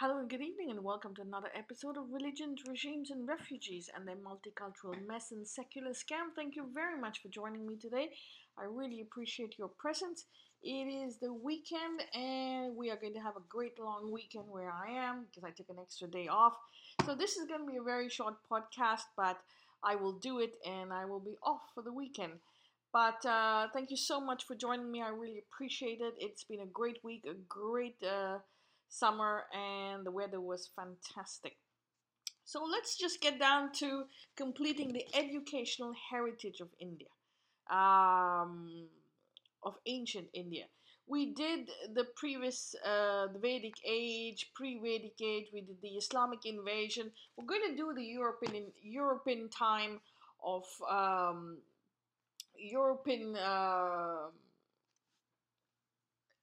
Hello and good evening, and welcome to another episode of Religions, Regimes, and Refugees and their multicultural mess and secular scam. Thank you very much for joining me today. I really appreciate your presence. It is the weekend, and we are going to have a great long weekend where I am because I took an extra day off. So, this is going to be a very short podcast, but I will do it and I will be off for the weekend. But uh, thank you so much for joining me. I really appreciate it. It's been a great week, a great. Uh, summer and the weather was fantastic. So let's just get down to completing the educational heritage of India, um, of ancient India. We did the previous, uh, the Vedic age, pre-Vedic age. We did the Islamic invasion. We're going to do the European European time of um, European. Uh,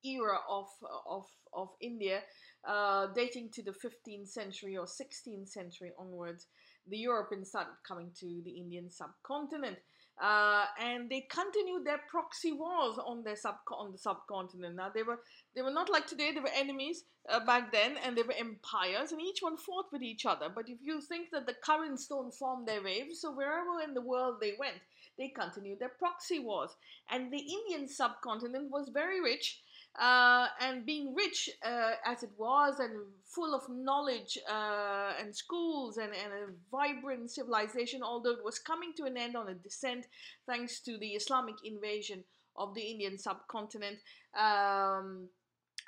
era of of of India, uh, dating to the 15th century or 16th century onwards, the Europeans started coming to the Indian subcontinent. Uh, and they continued their proxy wars on their sub on the subcontinent. Now they were they were not like today; they were enemies uh, back then, and they were empires, and each one fought with each other. But if you think that the currents don't form their waves, so wherever in the world they went, they continued their proxy wars. And the Indian subcontinent was very rich uh, and being rich uh, as it was and full of knowledge uh, and schools and, and a vibrant civilization, although it was coming to an end on a descent thanks to the Islamic invasion of the Indian subcontinent. Um,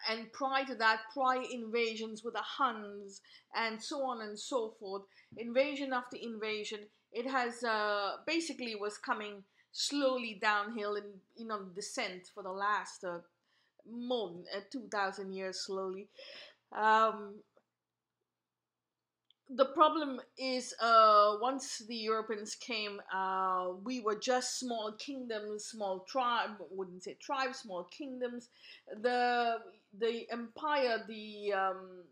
and prior to that, prior invasions with the Huns and so on and so forth, invasion after invasion, it has uh, basically was coming slowly downhill in you know descent for the last more than uh, 2000 years slowly um, the problem is uh, once the Europeans came, uh, we were just small kingdoms, small tribe, wouldn't say tribes, small kingdoms. The the empire, the um,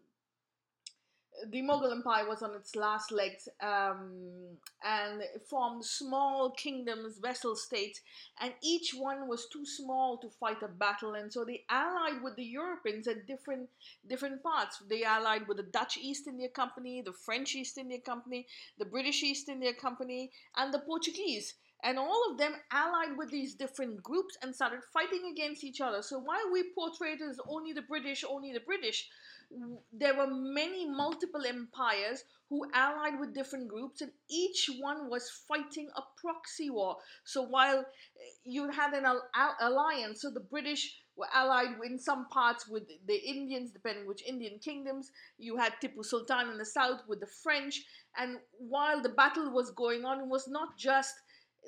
the Mughal Empire was on its last legs um, and formed small kingdoms, vassal states, and each one was too small to fight a battle. And so they allied with the Europeans at different different parts. They allied with the Dutch East India Company, the French East India Company, the British East India Company, and the Portuguese. And all of them allied with these different groups and started fighting against each other. So while we portrayed as only the British, only the British, there were many multiple empires who allied with different groups and each one was fighting a proxy war. So while eh, you had an alliance so the british were allied in some parts with the indians depending which indian kingdoms. You had tipu sultan in the south with the french. And while the battle was going on it was not just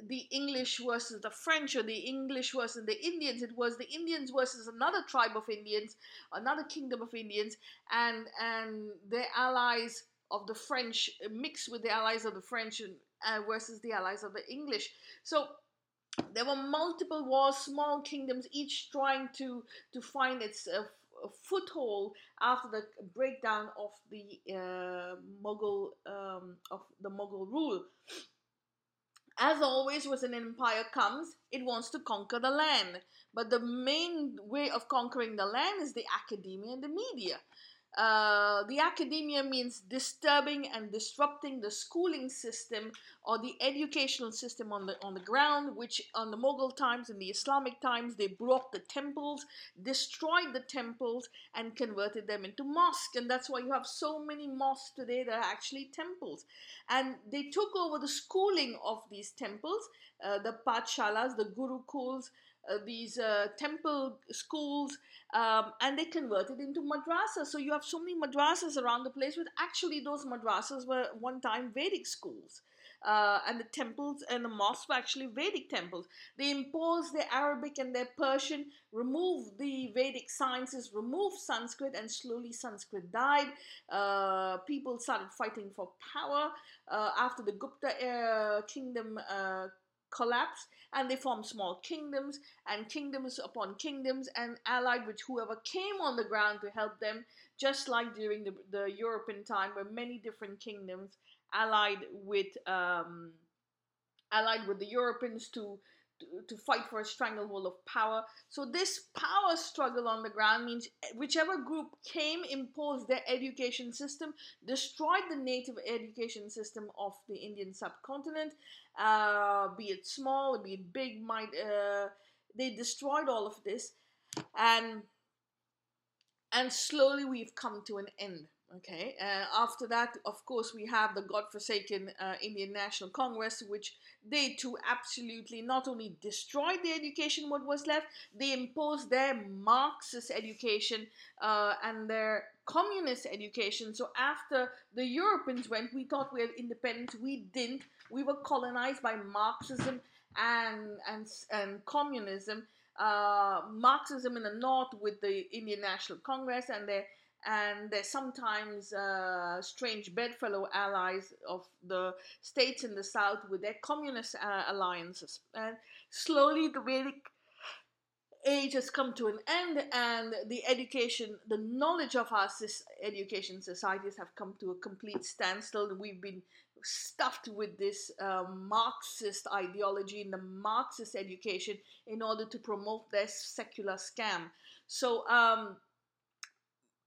the English versus the French or the English versus the Indians. It was the Indians versus another tribe of Indians, another kingdom of Indians, and and their allies of the French mixed with the allies of the French uh, versus the allies of the English. So there were multiple wars, small kingdoms, each trying to to find its uh, foothold after the breakdown of the uh, Mughal um, of the Mughal rule as always when an empire comes it wants to conquer the land. But the main way of conquering the land is the academia and the media uh, the academia means disturbing and disrupting the schooling system or the educational system on the on the ground, which on the Mughal times and the Islamic times they broke the temples, destroyed the temples, and converted them into mosques. And that's why you have so many mosques today that are actually temples. And they took over the schooling of these temples, uh, the pathshalas, the gurukuls, these uh, temple schools um, and they converted into madrasas. So you have so many madrasas around the place, but actually those madrasas were one time Vedic schools. Uh, and the temples and the mosques were actually Vedic temples. They imposed their Arabic and their Persian, removed the Vedic sciences, removed Sanskrit, and slowly Sanskrit died. Uh, people started fighting for power uh, after the Gupta uh, kingdom collapsed and they formed small kingdoms and kingdoms upon kingdoms and allied with whoever came on the ground to help them just like during the, the european time where many different kingdoms allied with um, allied with the europeans to to, fight for a stranglehold of power. So this power struggle on the ground means whichever group came, imposed their education system, destroyed the native education system of the Indian subcontinent, uh, be it small, be it big, might uh, they destroyed all of this, and and slowly we've come to an end. Okay, uh, after that, of course, we have the godforsaken uh, Indian National Congress, which they too absolutely not only destroyed the education, what was left, they imposed their Marxist education uh, and their communist education. So after the Europeans went, we thought we had independence. We didn't. We were colonized by Marxism and and and communism. Uh, Marxism in the north with the Indian National Congress and their and they're sometimes uh, strange bedfellow allies of the states in the south with their communist uh, alliances. And slowly, the Vedic age has come to an end, and the education, the knowledge of our education societies have come to a complete standstill. We've been stuffed with this uh, Marxist ideology in the Marxist education in order to promote their secular scam. So, um,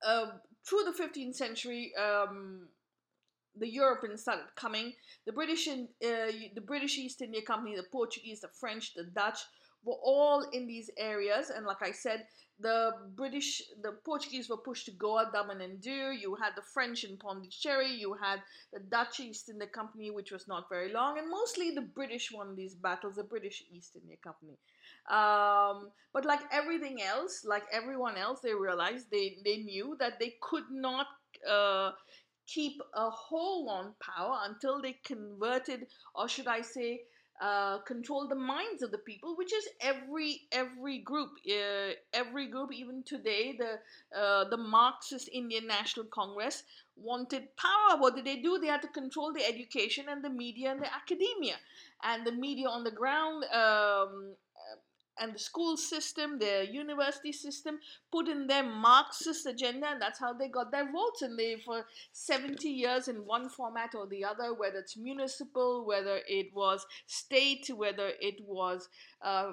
uh, through the 15th century, um, the Europeans started coming. The British, in, uh, the British East India Company, the Portuguese, the French, the Dutch were all in these areas. And like I said, the British, the Portuguese were pushed to Goa, Daman and Diu. You had the French in Pondicherry. You had the Dutch East India Company, which was not very long. And mostly the British won these battles, the British East India Company. Um, but like everything else, like everyone else, they realized they, they knew that they could not uh, keep a hold on power until they converted, or should I say, uh, control the minds of the people, which is every every group, uh, every group. Even today, the uh, the Marxist Indian National Congress wanted power. What did they do? They had to control the education and the media and the academia, and the media on the ground. Um, and the school system, their university system, put in their Marxist agenda, and that's how they got their votes. And they, for 70 years, in one format or the other, whether it's municipal, whether it was state, whether it was uh,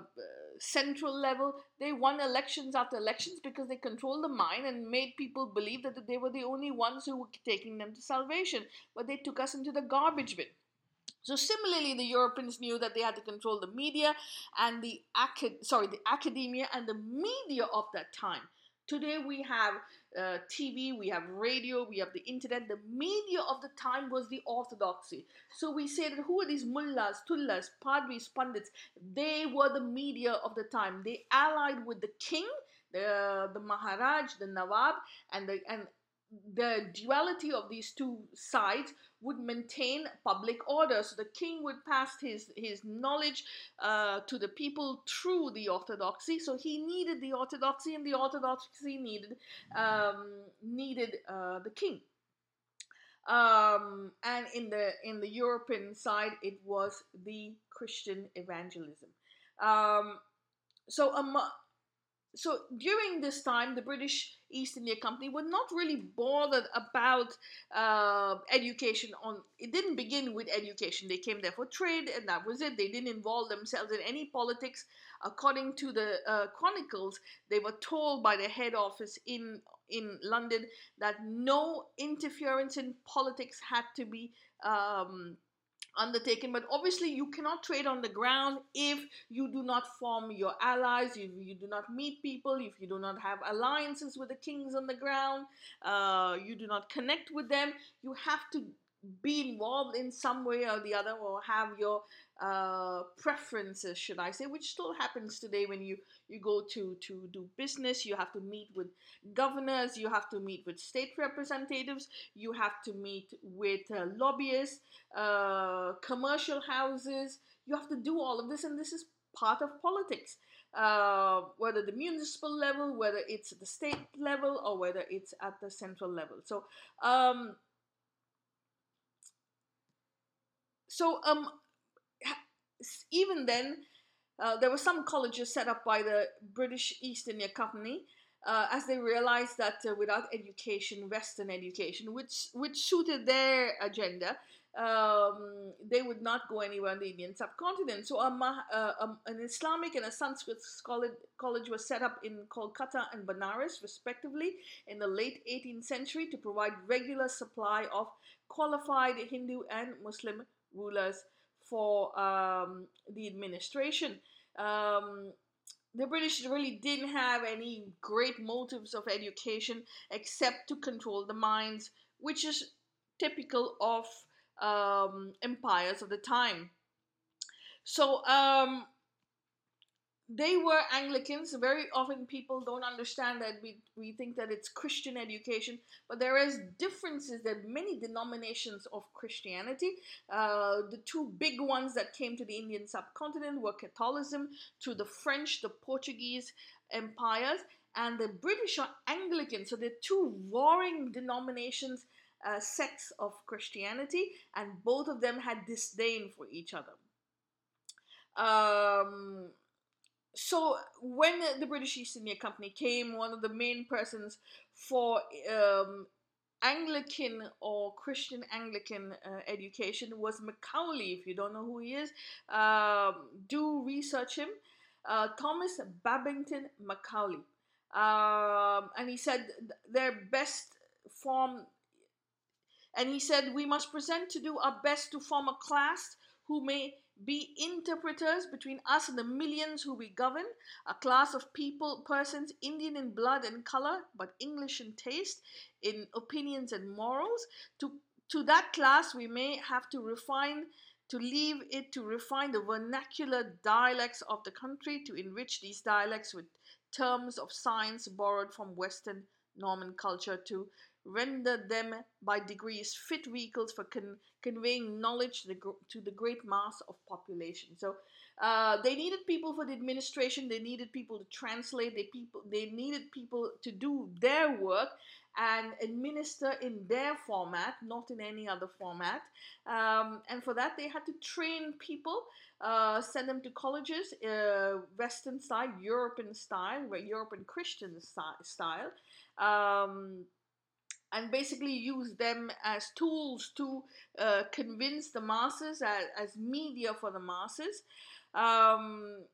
central level, they won elections after elections because they controlled the mind and made people believe that they were the only ones who were taking them to salvation. But they took us into the garbage bin. So similarly, the Europeans knew that they had to control the media and the acad- sorry the academia and the media of that time. Today we have uh, TV, we have radio, we have the internet. The media of the time was the orthodoxy. So we say that who are these mullahs, tullas, padris, pandits? They were the media of the time. They allied with the king, the the Maharaj, the Nawab, and the and the duality of these two sides would maintain public order. So the king would pass his, his knowledge uh, to the people through the orthodoxy. So he needed the orthodoxy, and the orthodoxy needed um, needed uh, the king. Um, and in the in the European side, it was the Christian evangelism. Um, so um, so during this time, the British East India Company were not really bothered about uh, education. On it didn't begin with education. They came there for trade, and that was it. They didn't involve themselves in any politics. According to the uh, chronicles, they were told by the head office in in London that no interference in politics had to be um, undertaken. But obviously, you cannot trade on the ground if you do not form your allies, if you do not meet people, if you do not have alliances with the kings on the ground, uh, you do not connect with them. You have to be involved in some way or the other or have your uh, preferences should i say which still happens today when you you go to to do business. You have to meet with governors. You have to meet with state representatives. You have to meet with uh, lobbyists uh, commercial houses. You have to do all of this and this is part of politics. Uh, whether the municipal level whether it's the state level or whether it's at the central level. So um, so um, even then, uh, there were some colleges set up by the British East India Company, uh, as they realized that uh, without education, Western education, which which suited their agenda, um, they would not go anywhere in the Indian subcontinent. So a, uh, um, an Islamic and a Sanskrit college was set up in Kolkata and Banaras, respectively, in the late 18th century to provide regular supply of qualified Hindu and Muslim rulers for um, the administration. Um, the British really didn't have any great motives of education except to control the minds, which is typical of um, empires of the time. So um, they were Anglicans. Very often people don't understand that we, we think that it's Christian education, but there is differences. that many denominations of Christianity. Uh, the two big ones that came to the Indian subcontinent were Catholicism to the French, the Portuguese empires, and the British are Anglican. So they're two warring denominations uh, sects of Christianity, and both of them had disdain for each other. Um, so when the British East India Company came, one of the main persons for um, Anglican or Christian Anglican uh, education was Macaulay. If you don't know who he is, um, do research him. Uh, Thomas Babington Macaulay. Um, and he said their best form and he said, We must present to do our best to form a class who may be interpreters between us and the millions who we govern, a class of people, persons, Indian in blood and color, but English in taste, in opinions and morals. To, to that class, we may have to refine, to leave it to refine the vernacular dialects of the country, to enrich these dialects with terms of science borrowed from Western nomenclature, to render them by degrees fit vehicles for con- conveying knowledge to the, to the great mass of population. So uh, they needed people for the administration. They needed people to translate. They people they needed people to do their work and administer in their format, not in any other format. Um, and for that, they had to train people, uh, send them to colleges, uh, Western style, European style, European Christian style. Um, and basically use them as tools to uh, convince the masses as, as, media for the masses. Um,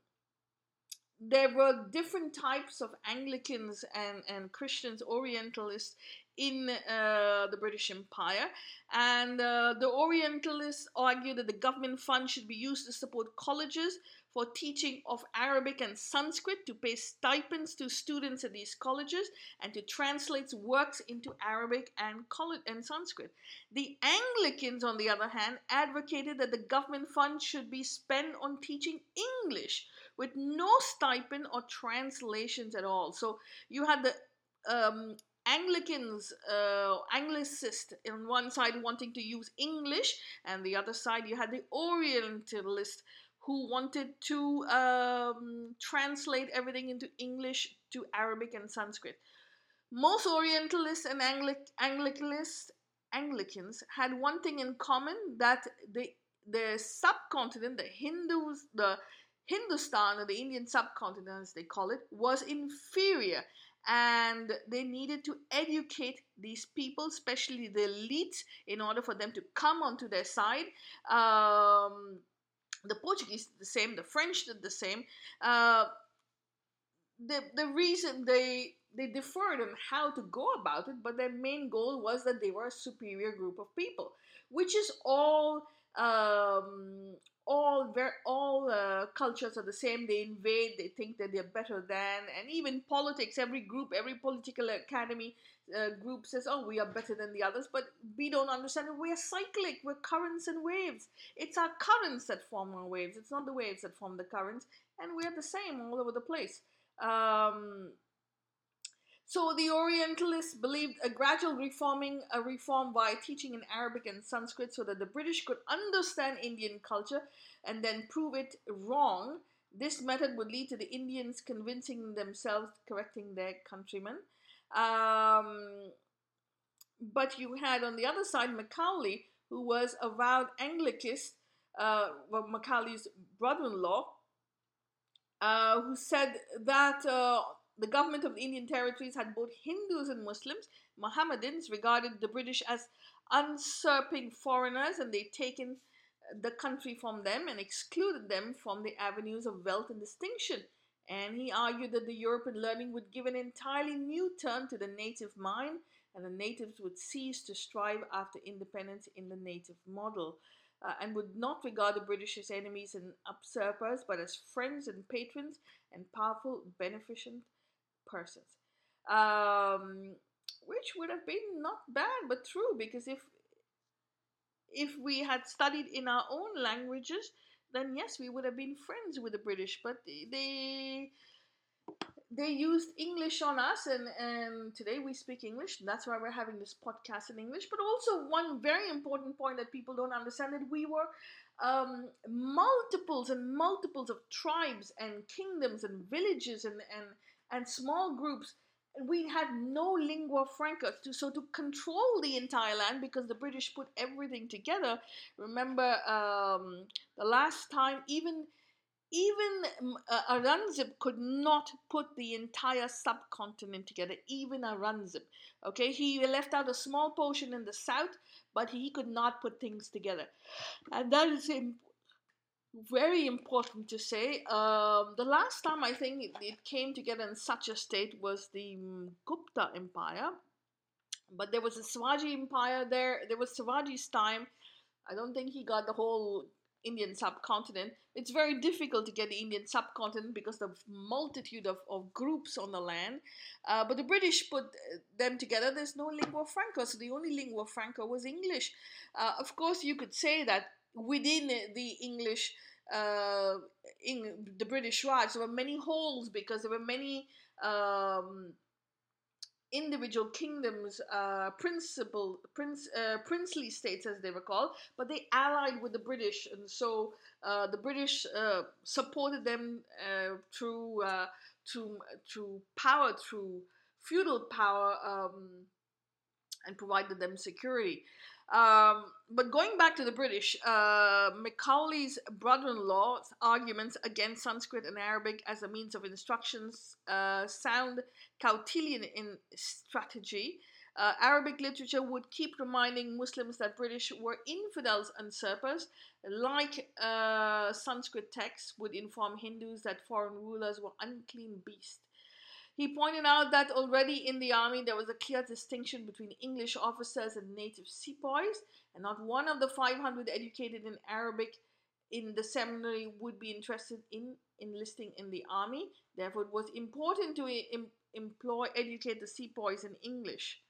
there were different types of Anglicans and, and Christians, Orientalists in uh, the British Empire. And uh, the Orientalists argued that the government fund should be used to support colleges for teaching of Arabic and Sanskrit, to pay stipends to students at these colleges, and to translate works into Arabic and, and Sanskrit. The Anglicans, on the other hand, advocated that the government fund should be spent on teaching English with no stipend or translations at all. So you had the um, Anglicans, uh, on one side wanting to use English, and the other side you had the Orientalist who wanted to um, translate everything into English to Arabic and Sanskrit. Most Orientalists and Anglic- Anglicans had one thing in common that the the subcontinent, the Hindus, the Hindustan or the Indian subcontinent as they call it, was inferior and they needed to educate these people, especially the elites, in order for them to come onto their side. Um, the Portuguese did the same, the French did the same. Uh, the the reason they they differed on how to go about it, but their main goal was that they were a superior group of people, which is all um, all very all uh, cultures are the same. They invade. They think that they're better than, and even politics. Every group, every political academy uh, group says, "Oh, we are better than the others," but we don't understand it. We are cyclic. We're currents and waves. It's our currents that form our waves. It's not the waves that form the currents, and we're the same all over the place. Um, so the Orientalists believed a gradual reforming, a reform via teaching in Arabic and Sanskrit, so that the British could understand Indian culture and then prove it wrong. This method would lead to the Indians convincing themselves, correcting their countrymen. Um, but you had on the other side Macaulay, who was a vowed Anglicist, uh, Macaulay's brother-in-law, uh, who said that uh, the government of the Indian territories had both Hindus and Muslims. Mohammedans regarded the British as usurping foreigners and they'd taken the country from them and excluded them from the avenues of wealth and distinction. And he argued that the European learning would give an entirely new turn to the native mind and the natives would cease to strive after independence in the native model. Uh, and would not regard the British as enemies and usurpers, but as friends and patrons and powerful, beneficent persons. Um, which would have been not bad, but true, because if if we had studied in our own languages, then yes, we would have been friends with the British. But they they used English on us, and, and today we speak English. That's why we're having this podcast in English. But also, one very important point that people don't understand that we were um, multiples and multiples of tribes and kingdoms and villages and, and, and small groups. We had no lingua franca, to, so to control the entire land because the British put everything together. Remember, um, the last time, even even uh, Aurangzeb could not put the entire subcontinent together, even Aurangzeb. Okay, he left out a small portion in the south, but he could not put things together. And that is very important to say. Um, the last time I think it, it, came together in such a state was the Gupta Empire. But there was a Shivaji Empire there. There was Shivaji's time. I don't think he got the whole Indian subcontinent. It's very difficult to get the Indian subcontinent because the multitude of, of groups on the land. Uh, but the British put uh, them together. There's no lingua franca, so the only lingua franca was English. Uh, of course, you could say that within the English, uh, in the British Raj, there were many holes because there were many. Um, individual kingdoms, uh, principal, prince, uh, princely states as they were called, but they allied with the British, and so uh, the British uh, supported them uh, through uh, through through power, through feudal power, um, and provided them security. Um, but going back to the British, uh, Macaulay's brother-in-law's arguments against Sanskrit and Arabic as a means of instructions uh, sound Kautilyan in strategy. Uh, Arabic literature would keep reminding Muslims that British were infidels and usurpers, like uh, Sanskrit texts would inform Hindus that foreign rulers were unclean beasts. He pointed out that already in the army there was a clear distinction between English officers and native sepoys, and not one of the 500 educated in Arabic in the seminary would be interested in enlisting in the army. Therefore, it was important to em- employ, educate the sepoys in English.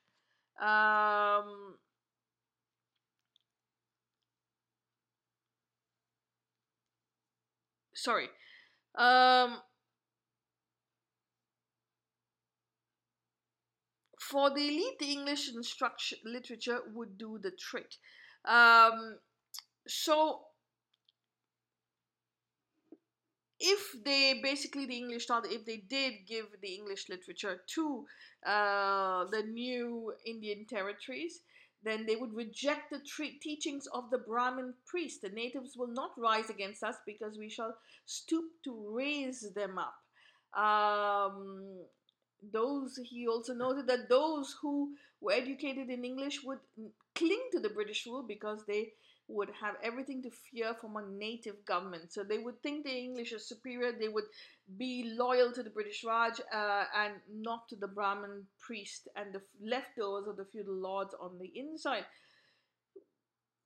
Um, sorry. Um, for the elite, the English instruction literature would do the trick. Um, so if they basically the English thought if they did give the English literature to uh, the new Indian territories, then they would reject the tre- teachings of the Brahmin priest. The natives will not rise against us because we shall stoop to raise them up. Um, those he also noted that those who were educated in English would cling to the British rule because they would have everything to fear from a native government. So they would think the English is superior. They would be loyal to the British Raj uh, and not to the Brahmin priest and the leftovers of the feudal lords on the inside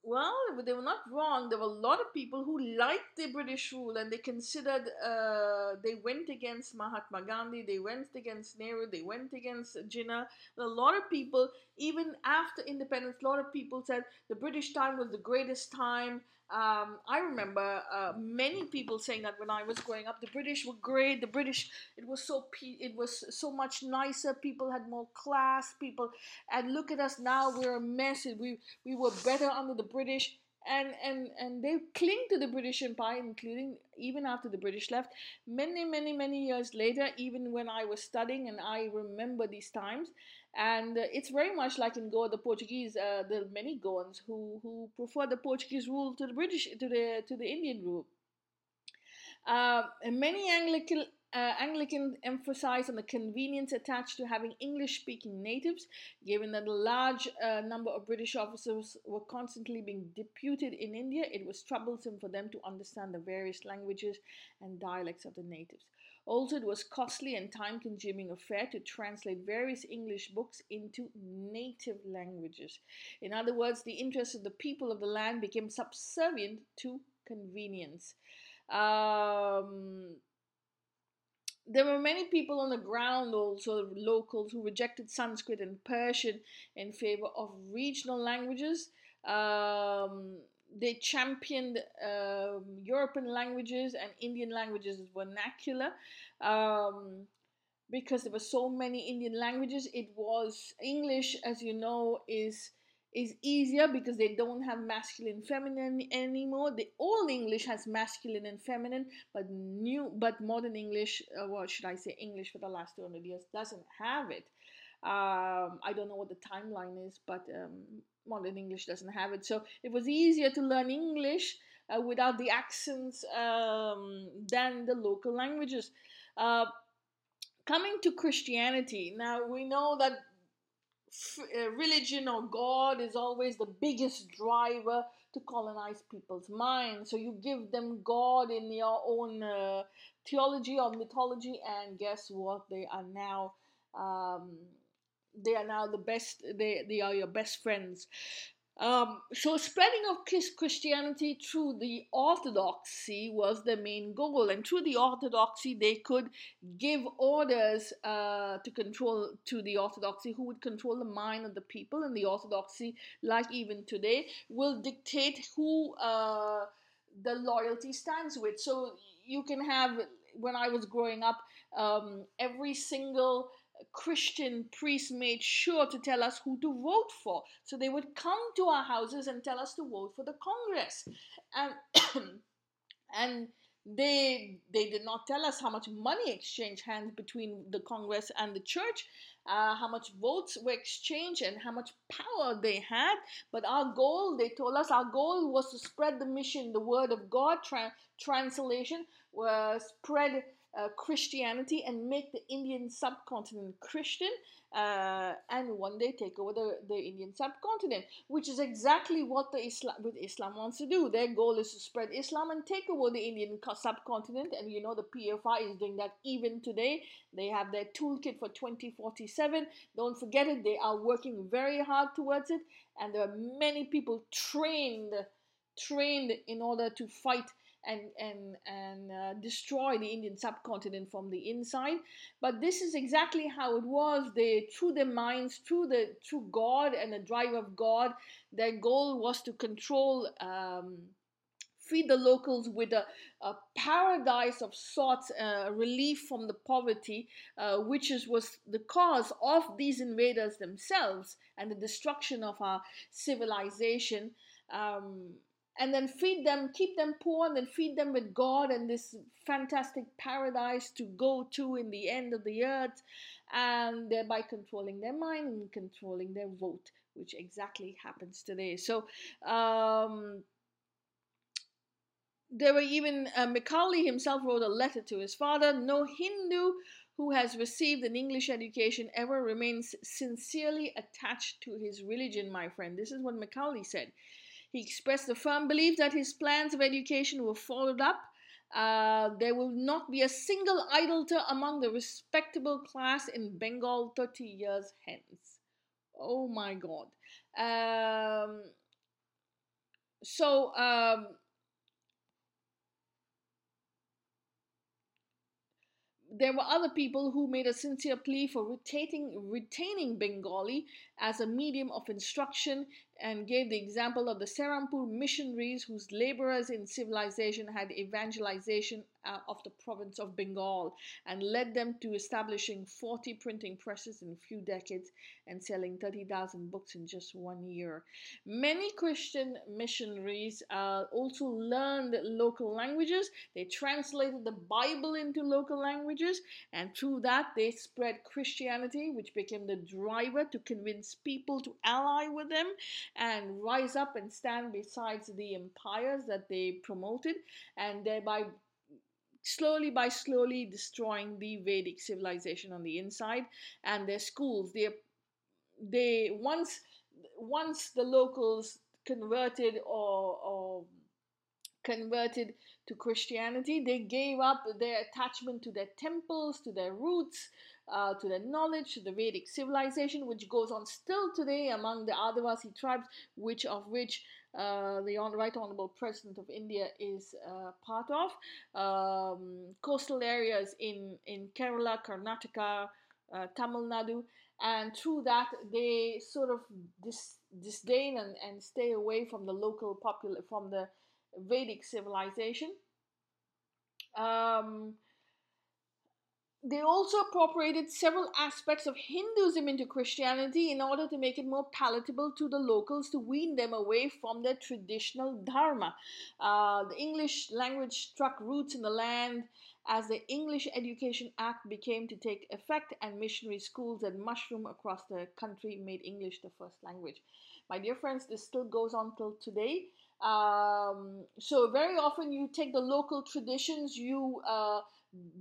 well, they were not wrong. There were a lot of people who liked the British rule and they considered, uh, they went against Mahatma Gandhi, they went against Nehru, they went against Jinnah. A lot of people, even after independence, a lot of people said the British time was the greatest time. Um, I remember uh, many people saying that when I was growing up, the British were great. The British, it was so it was so much nicer. People had more class. People, and look at us now. We're a mess. We we were better under the British and and and they cling to the British Empire, including even after the British left. Many many many years later, even when I was studying, and I remember these times, and it's very much like in Goa, the Portuguese, uh, the many Goans who who prefer the Portuguese rule to the British to the to the Indian rule. Uh, many Anglican uh, Anglican emphasized on the convenience attached to having English speaking natives, given that a large uh, number of British officers were constantly being deputed in India, it was troublesome for them to understand the various languages and dialects of the natives. Also, it was costly and time consuming affair to translate various English books into native languages. In other words, the interests of the people of the land became subservient to convenience. Um, there were many people on the ground, also locals, who rejected Sanskrit and Persian in favor of regional languages. Um, they championed uh, European languages and Indian languages as vernacular. Um, because there were so many Indian languages, it was English, as you know, is is easier because they don't have masculine feminine anymore the old english has masculine and feminine but new but modern english uh, what should i say english for the last 200 years doesn't have it um, i don't know what the timeline is but um, modern english doesn't have it so it was easier to learn english uh, without the accents um, than the local languages uh, coming to christianity now we know that uh, religion or God is always the biggest driver to colonize people's minds. So you give them God in your own uh, theology or mythology, and guess what? They are now. Um, they are now the best they, they are your best friends um, so spreading of Christianity through the orthodoxy was the main goal, and through the orthodoxy they could give orders uh, to control to the orthodoxy, who would control the mind of the people, and the orthodoxy, like even today, will dictate who uh, the loyalty stands with. So you can have, when I was growing up, um, every single Christian priests made sure to tell us who to vote for. So they would come to our houses and tell us to vote for the Congress. And and they they did not tell us how much money exchanged hands between the Congress and the church, uh, how much votes were exchanged, and how much power they had. But our goal, they told us, our goal was to spread the mission, the word of God. Tra- translation was spread uh, Christianity and make the Indian subcontinent Christian uh, and one day take over the, the Indian subcontinent, which is exactly what the Islam, what Islam wants to do. Their goal is to spread Islam and take over the Indian subcontinent, and you know the PFI is doing that even today. They have their toolkit for 2047. Don't forget it. They are working very hard towards it, and there are many people trained trained in order to fight and and and uh, destroy the Indian subcontinent from the inside. But this is exactly how it was. They through their minds, through the through God and the drive of God, their goal was to control. Um, feed the locals with a, a paradise of sorts, uh, relief from the poverty, uh, which is, was the cause of these invaders themselves and the destruction of our civilization. Um, and then feed them, keep them poor, and then feed them with God and this fantastic paradise to go to in the end of the earth, and thereby controlling their mind and controlling their vote, which exactly happens today. So, um, there were even uh, Macaulay himself wrote a letter to his father. No Hindu who has received an English education ever remains sincerely attached to his religion, my friend. This is what Macaulay said. He expressed a firm belief that his plans of education were followed up. Uh, there will not be a single idolater among the respectable class in Bengal 30 years hence. Oh my God. Um, so, um, there were other people who made a sincere plea for retaining, retaining Bengali as a medium of instruction and gave the example of the Serampur missionaries whose laborers in civilization had evangelization uh, of the province of Bengal and led them to establishing 40 printing presses in a few decades and selling 30,000 books in just one year. Many Christian missionaries uh, also learned local languages. They translated the Bible into local languages, and through that, they spread Christianity, which became the driver to convince people to ally with them and rise up and stand beside the empires that they promoted, and thereby slowly by slowly destroying the Vedic civilization on the inside and their schools. They they once once the locals converted or, or converted to Christianity, they gave up their attachment to their temples, to their roots, uh, to their knowledge, to the Vedic civilization, which goes on still today among the Adivasi tribes, which of which uh, the Right Honorable President of India is uh, part of. Um, coastal areas in, in Kerala, Karnataka, uh, Tamil Nadu, and through that they sort of dis- disdain and, and stay away from the local popular from the Vedic civilization. Um, they also appropriated several aspects of Hinduism into Christianity in order to make it more palatable to the locals to wean them away from their traditional dharma. Uh, the English language struck roots in the land as the English Education Act became to take effect and missionary schools that mushroomed across the country made English the first language. My dear friends, this still goes on till today. Um, so very often you take the local traditions, you uh,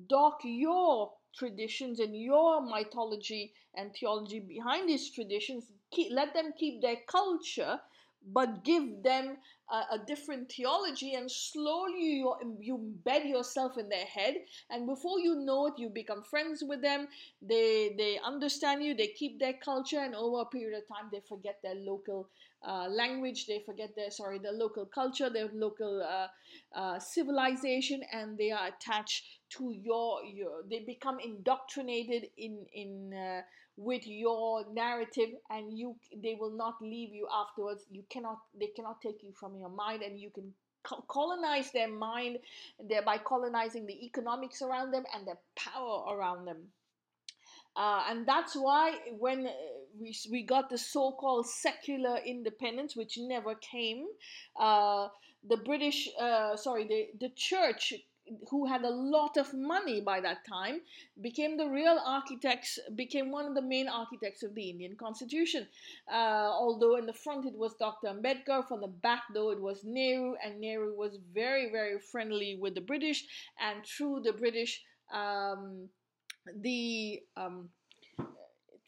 dock your traditions and your mythology and theology behind these traditions. Keep, let them keep their culture, but give them a, a, different theology and slowly you, you embed yourself in their head and before you know it you become friends with them they they understand you they keep their culture and over a period of time they forget their local uh, language they forget their sorry their local culture their local uh, uh, civilization and they are attached to your your they become indoctrinated in in uh, with your narrative and you they will not leave you afterwards. You cannot they cannot take you from your mind and you can colonize their mind thereby colonizing the economics around them and their power around them. Uh, and that's why when uh, we, we got the so-called secular independence which never came uh, the british uh, sorry the, the church who had a lot of money by that time, became the real architects, became one of the main architects of the Indian Constitution. Uh, although in the front it was Dr. Ambedkar, from the back though it was Nehru, and Nehru was very, very friendly with the British, and through the British, um, the um,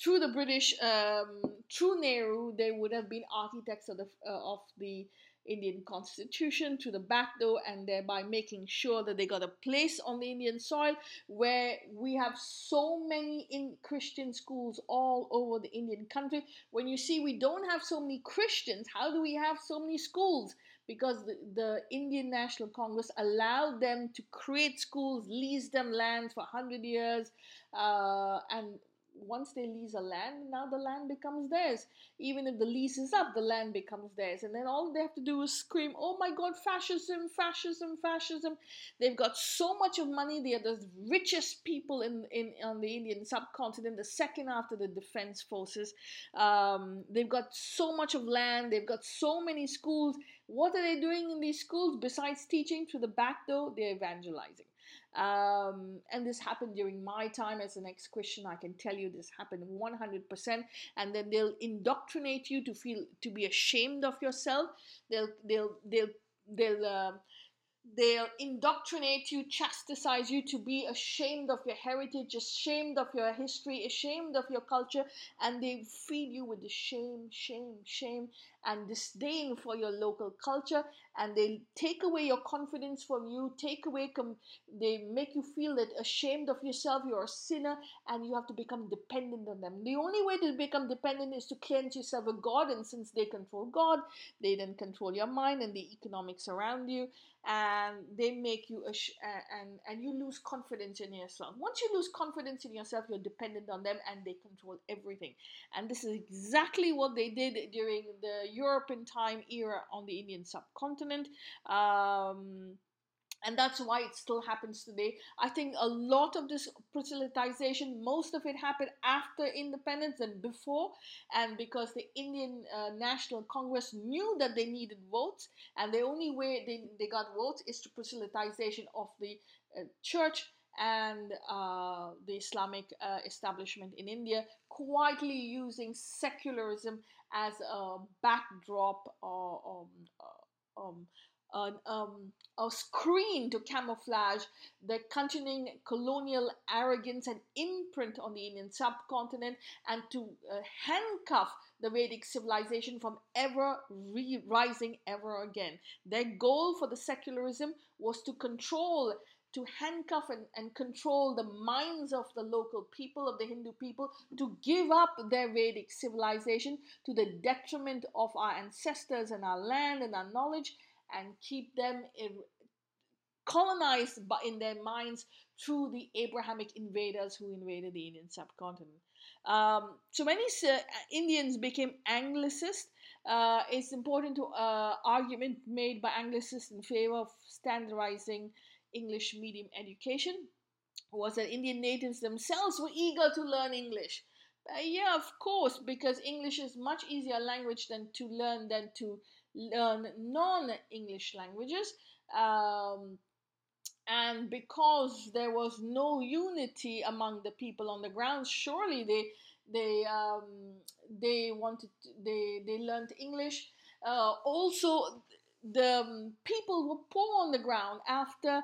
through the British, um, through Nehru, they would have been architects of the uh, of the Indian constitution to the back door and thereby making sure that they got a place on the Indian soil where we have so many in Christian schools all over the Indian country. When you see we don't have so many Christians, how do we have so many schools? Because the, the Indian National Congress allowed them to create schools, lease them land for 100 years, uh, and once they lease a land, now the land becomes theirs. Even if the lease is up, the land becomes theirs. And then all they have to do is scream, oh my God, fascism, fascism, fascism. They've got so much of money. They are the richest people in, in on the Indian subcontinent, the second after the defense forces. Um, they've got so much of land. They've got so many schools. What are they doing in these schools besides teaching through the back door? They're evangelizing. Um, and this happened during my time as an ex-Christian. I can tell you this happened 100%. And then they'll indoctrinate you to feel to be ashamed of yourself. They'll they'll they'll they'll uh, they'll indoctrinate you, chastise you to be ashamed of your heritage, ashamed of your history, ashamed of your culture, and they feed you with the shame, shame, shame, and disdain for your local culture, and they take away your confidence from you, take away, com- they make you feel that ashamed of yourself, you're a sinner, and you have to become dependent on them. The only way to become dependent is to cleanse yourself of God, and since they control God, they then control your mind and the economics around you and they make you sh- and and you lose confidence in yourself once you lose confidence in yourself you're dependent on them and they control everything and this is exactly what they did during the european time era on the indian subcontinent um, and that's why it still happens today. I think a lot of this proselytization, most of it happened after independence and before, and because the Indian uh, National Congress knew that they needed votes, and the only way they, they got votes is to proselytization of the uh, church and uh, the Islamic uh, establishment in India, quietly using secularism as a backdrop or, um, uh, um, an, um, a screen to camouflage the continuing colonial arrogance and imprint on the Indian subcontinent and to uh, handcuff the Vedic civilization from ever re rising ever again. Their goal for the secularism was to control to handcuff and, and control the minds of the local people, of the Hindu people, to give up their Vedic civilization to the detriment of our ancestors and our land and our knowledge and keep them colonized in their minds through the Abrahamic invaders who invaded the Indian subcontinent. Um, so many uh, Indians became Anglicist. Uh, it's important to uh, argument made by Anglicists in favor of standardizing English medium education was that Indian natives themselves were eager to learn English. Uh, yeah, of course, because English is much easier language than to learn than to learn non-English languages. Um, and because there was no unity among the people on the ground, surely they they um, they wanted they they learned English. Uh, also, the um, people were poor on the ground after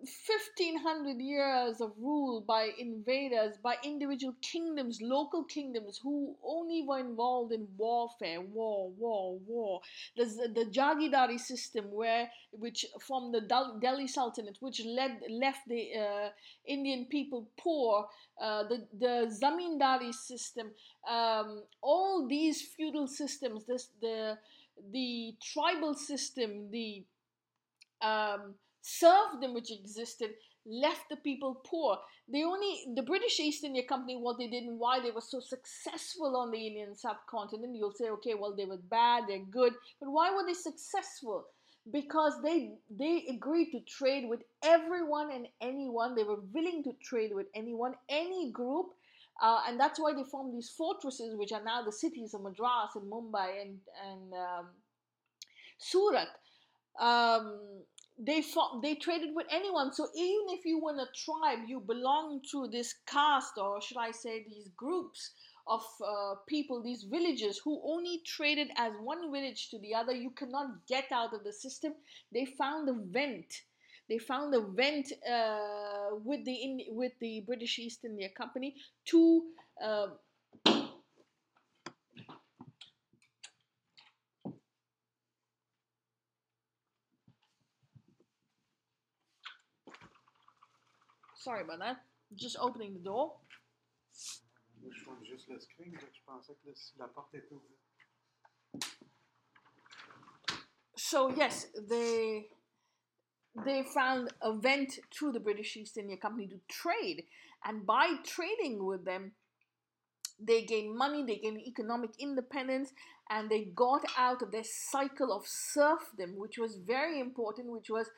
1500 years of rule by invaders, by individual kingdoms, local kingdoms who only were involved in warfare, war, war, war. The, the Jagidari system, where which from the Delhi Sultanate, which led left the uh, Indian people poor. Uh, the the Zamindari system, um, all these feudal systems, this the the tribal system, the um, serfdom which existed left the people poor. They only the British East India Company what they did and why they were so successful on the Indian subcontinent. You'll say, okay, well they were bad, they're good, but why were they successful? Because they they agreed to trade with everyone and anyone. They were willing to trade with anyone, any group, uh, and that's why they formed these fortresses, which are now the cities of Madras and Mumbai and and um, Surat. Um, they fought, they traded with anyone. So even if you were in a tribe, you belong to this caste, or should I say, these groups of uh, people, these villages who only traded as one village to the other. You cannot get out of the system. They found a vent. They found a vent uh, with the with the British East India Company to uh, Sorry about that. Just opening the door. So yes, they they found a vent through the British East India Company to trade, and by trading with them, they gained money, they gained economic independence, and they got out of their cycle of serfdom, which was very important, which was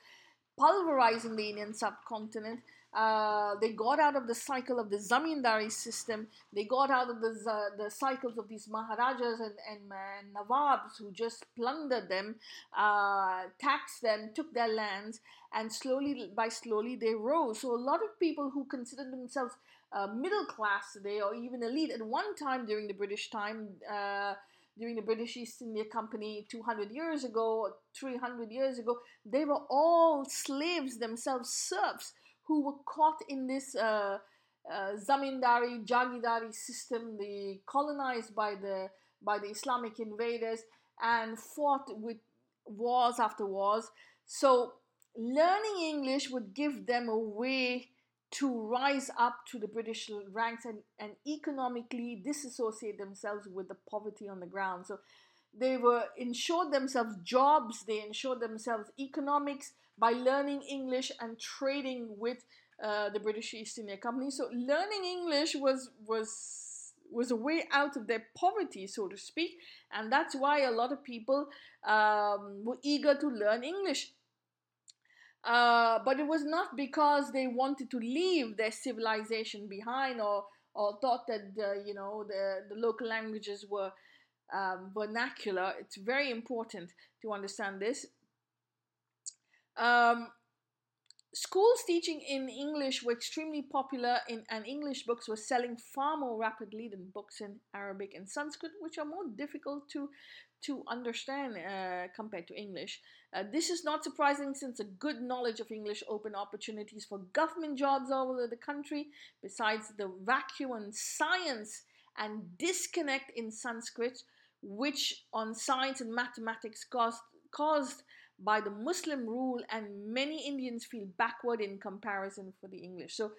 pulverizing the Indian subcontinent uh, they got out of the cycle of the zamindari system. They got out of the, uh, the cycles of these maharajas and, and, and nawabs who just plundered them, uh, taxed them, took their lands, and slowly by slowly they rose. So a lot of people who considered themselves uh, middle class today or even elite at one time during the British time uh, during the British East India Company 200 years ago, 300 years ago, they were all slaves themselves, serfs who were caught in this uh, uh, zamindari, jagidari system, the colonized by the by the Islamic invaders and fought with wars after wars. So learning English would give them a way to rise up to the British ranks and, and economically disassociate themselves with the poverty on the ground. So they were ensured themselves jobs, they ensured themselves economics, by learning English and trading with uh, the British East India Company. So learning English was was was a way out of their poverty, so to speak, and that's why a lot of people um, were eager to learn English. Uh, but it was not because they wanted to leave their civilization behind or or thought that uh, you know the the local languages were um, vernacular. It's very important to understand this. Um, schools teaching in English were extremely popular, in, and English books were selling far more rapidly than books in Arabic and Sanskrit, which are more difficult to to understand uh, compared to English. Uh, this is not surprising since a good knowledge of English opened opportunities for government jobs all over the country. Besides the vacuum on science and disconnect in Sanskrit, which on science and mathematics caused, caused by the Muslim rule, and many Indians feel backward in comparison for the English. So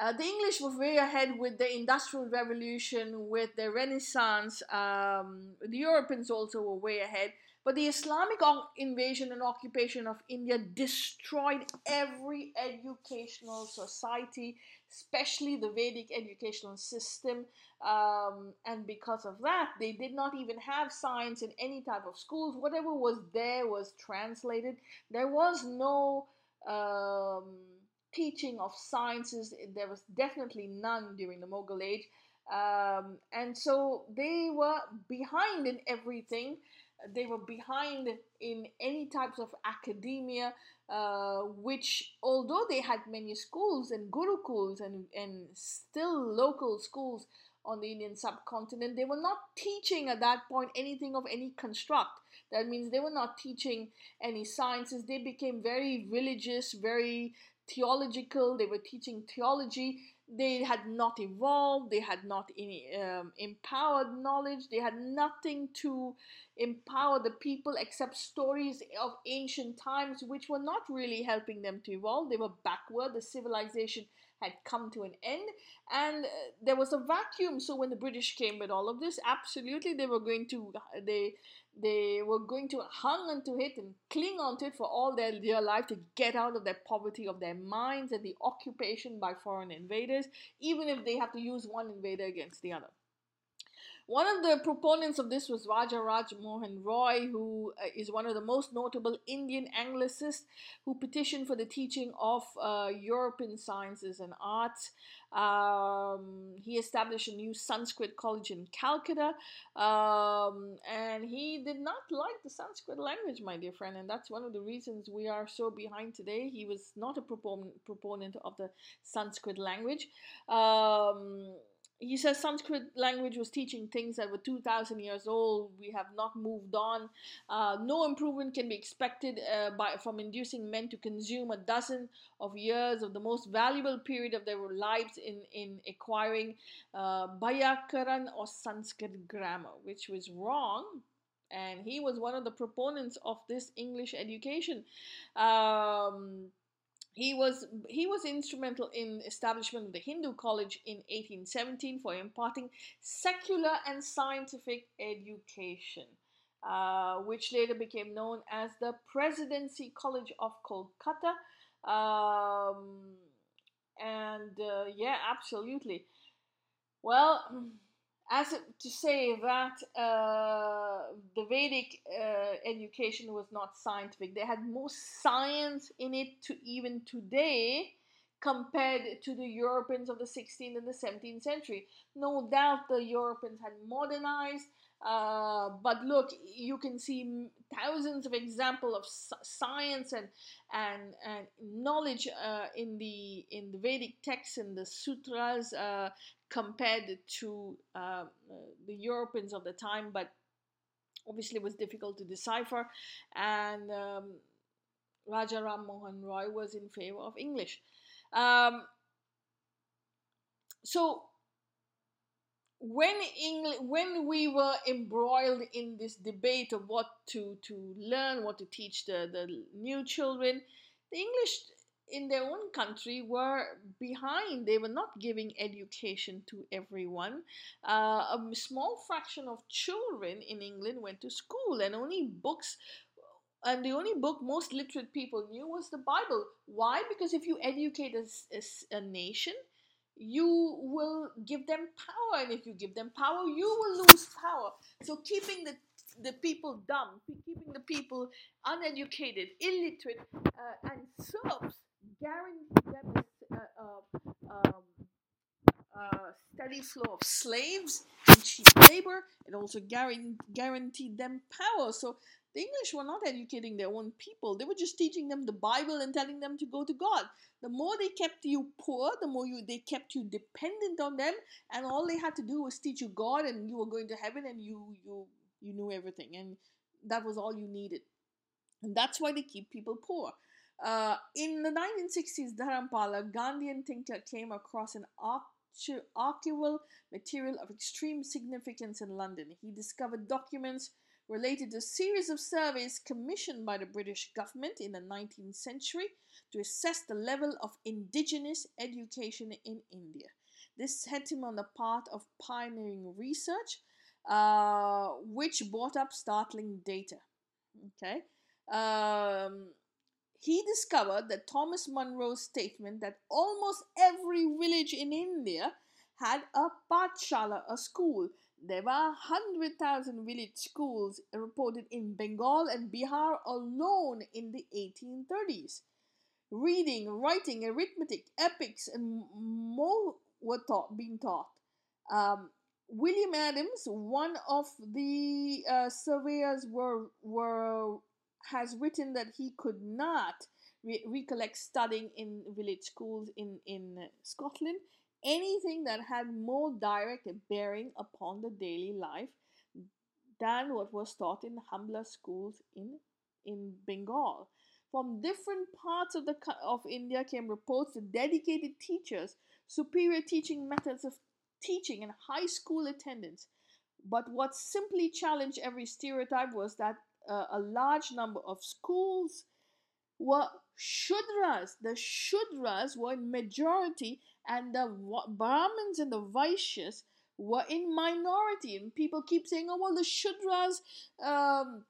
uh, the English were way ahead with the Industrial Revolution, with the Renaissance. Um, the Europeans also were way ahead. But the Islamic invasion and occupation of India destroyed every educational society, especially the Vedic educational system. Um, and because of that, they did not even have science in any type of schools. Whatever was there was translated. There was no um, teaching of sciences. There was definitely none during the Mughal age. Um, and so they were behind in everything they were behind in any types of academia, uh, which although they had many schools and gurukuls and, and still local schools on the Indian subcontinent, they were not teaching at that point anything of any construct. That means they were not teaching any sciences. They became very religious, very theological. They were teaching theology they had not evolved they had not um, empowered knowledge they had nothing to empower the people except stories of ancient times which were not really helping them to evolve. They were backward. The civilization had come to an end and uh, there was a vacuum so when the british came with all of this absolutely they were going to they they were going to hang onto it and cling onto it for all their dear life to get out of that poverty of their minds and the occupation by foreign invaders, even if they have to use one invader against the other. One of the proponents of this was Raja Ram Mohan Roy, who uh, is one of the most notable Indian Anglicists who petitioned for the teaching of uh, European sciences and arts. Um, he established a new Sanskrit college in Calcutta, um, and he did not like the Sanskrit language, my dear friend, and that's one of the reasons we are so behind today. He was not a proponent, proponent of the Sanskrit language. Um, he says Sanskrit language was teaching things that were 2,000 years old. We have not moved on. Uh, no improvement can be expected uh, by, from inducing men to consume a dozen of years of the most valuable period of their lives in, in acquiring uh, or Sanskrit grammar, which was wrong. And he was one of the proponents of this English education. Um, he was he was instrumental in establishment of the Hindu College in 1817 for imparting secular and scientific education, uh, which later became known as the Presidency College of Kolkata. Um, and uh, yeah, absolutely. Well as to say that uh, the Vedic uh, education was not scientific. They had more science in it to even today compared to the Europeans of the 16th and the 17th century. No doubt the Europeans had modernized, uh, but look, you can see thousands of examples of science and and and knowledge uh, in the in the Vedic texts and the sutras uh, compared to uh, the Europeans of the time, but obviously it was difficult to decipher. And um, Raja Ram Mohan Roy was in favor of English. Um, so when England, when we were embroiled in this debate of what to to learn, what to teach the the new children, the English in their own country were behind. They were not giving education to everyone. Uh, a small fraction of children in England went to school, and only books. And the only book most literate people knew was the Bible. Why? Because if you educate a, a, a nation, you will give them power, and if you give them power, you will lose power. So keeping the the people dumb, keeping the people uneducated, illiterate, uh, and serfs guaranteed them a, a, steady flow of slaves and cheap labor. It also guaranteed them power. So The English were not educating their own people. They were just teaching them the Bible and telling them to go to God. The more they kept you poor, the more you they kept you dependent on them, and all they had to do was teach you God, and you were going to heaven, and you you you knew everything, and that was all you needed. And that's why they keep people poor. Uh, in the 1960s, Dharampala, Gandhian thinker, came across an archival material of extreme significance in London. He discovered documents related to a series of surveys commissioned by the British government in the 19th century to assess the level of indigenous education in India. This set him on the path of pioneering research, uh, which brought up startling data. Okay. Um, he discovered that Thomas Munro's statement that almost every village in India had a pathshala, a school. There were 100,000 village schools reported in Bengal and Bihar alone in the 1830s. Reading, writing, arithmetic, epics, and more were taught, being taught. Um, William Adams, one of the uh, surveyors, were were has written that he could not re- recollect studying in village schools in, in Scotland anything that had more direct bearing upon the daily life than what was taught in humbler schools in, in Bengal. From different parts of, the, of India came reports of dedicated teachers, superior teaching methods of teaching, and high school attendance. But what simply challenged every stereotype was that uh, a large number of schools were Shudras. The Shudras were in majority, and the Brahmins and the Vaishyas were in minority. And people keep saying, oh, well, the Shudras. Um,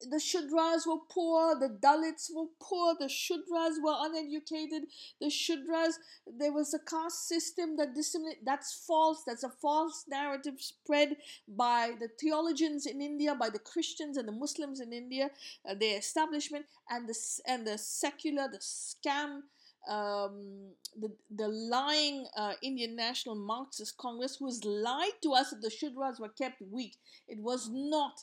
the Shudras were poor, the Dalits were poor, the Shudras were uneducated, the Shudras, there was a caste system that disseminated, that's false, that's a false narrative spread by the theologians in India, by the Christians and the Muslims in India, uh, the establishment, and the, and the secular, the scam, um, the, the lying uh, Indian National Marxist Congress, who has lied to us that the Shudras were kept weak. It was not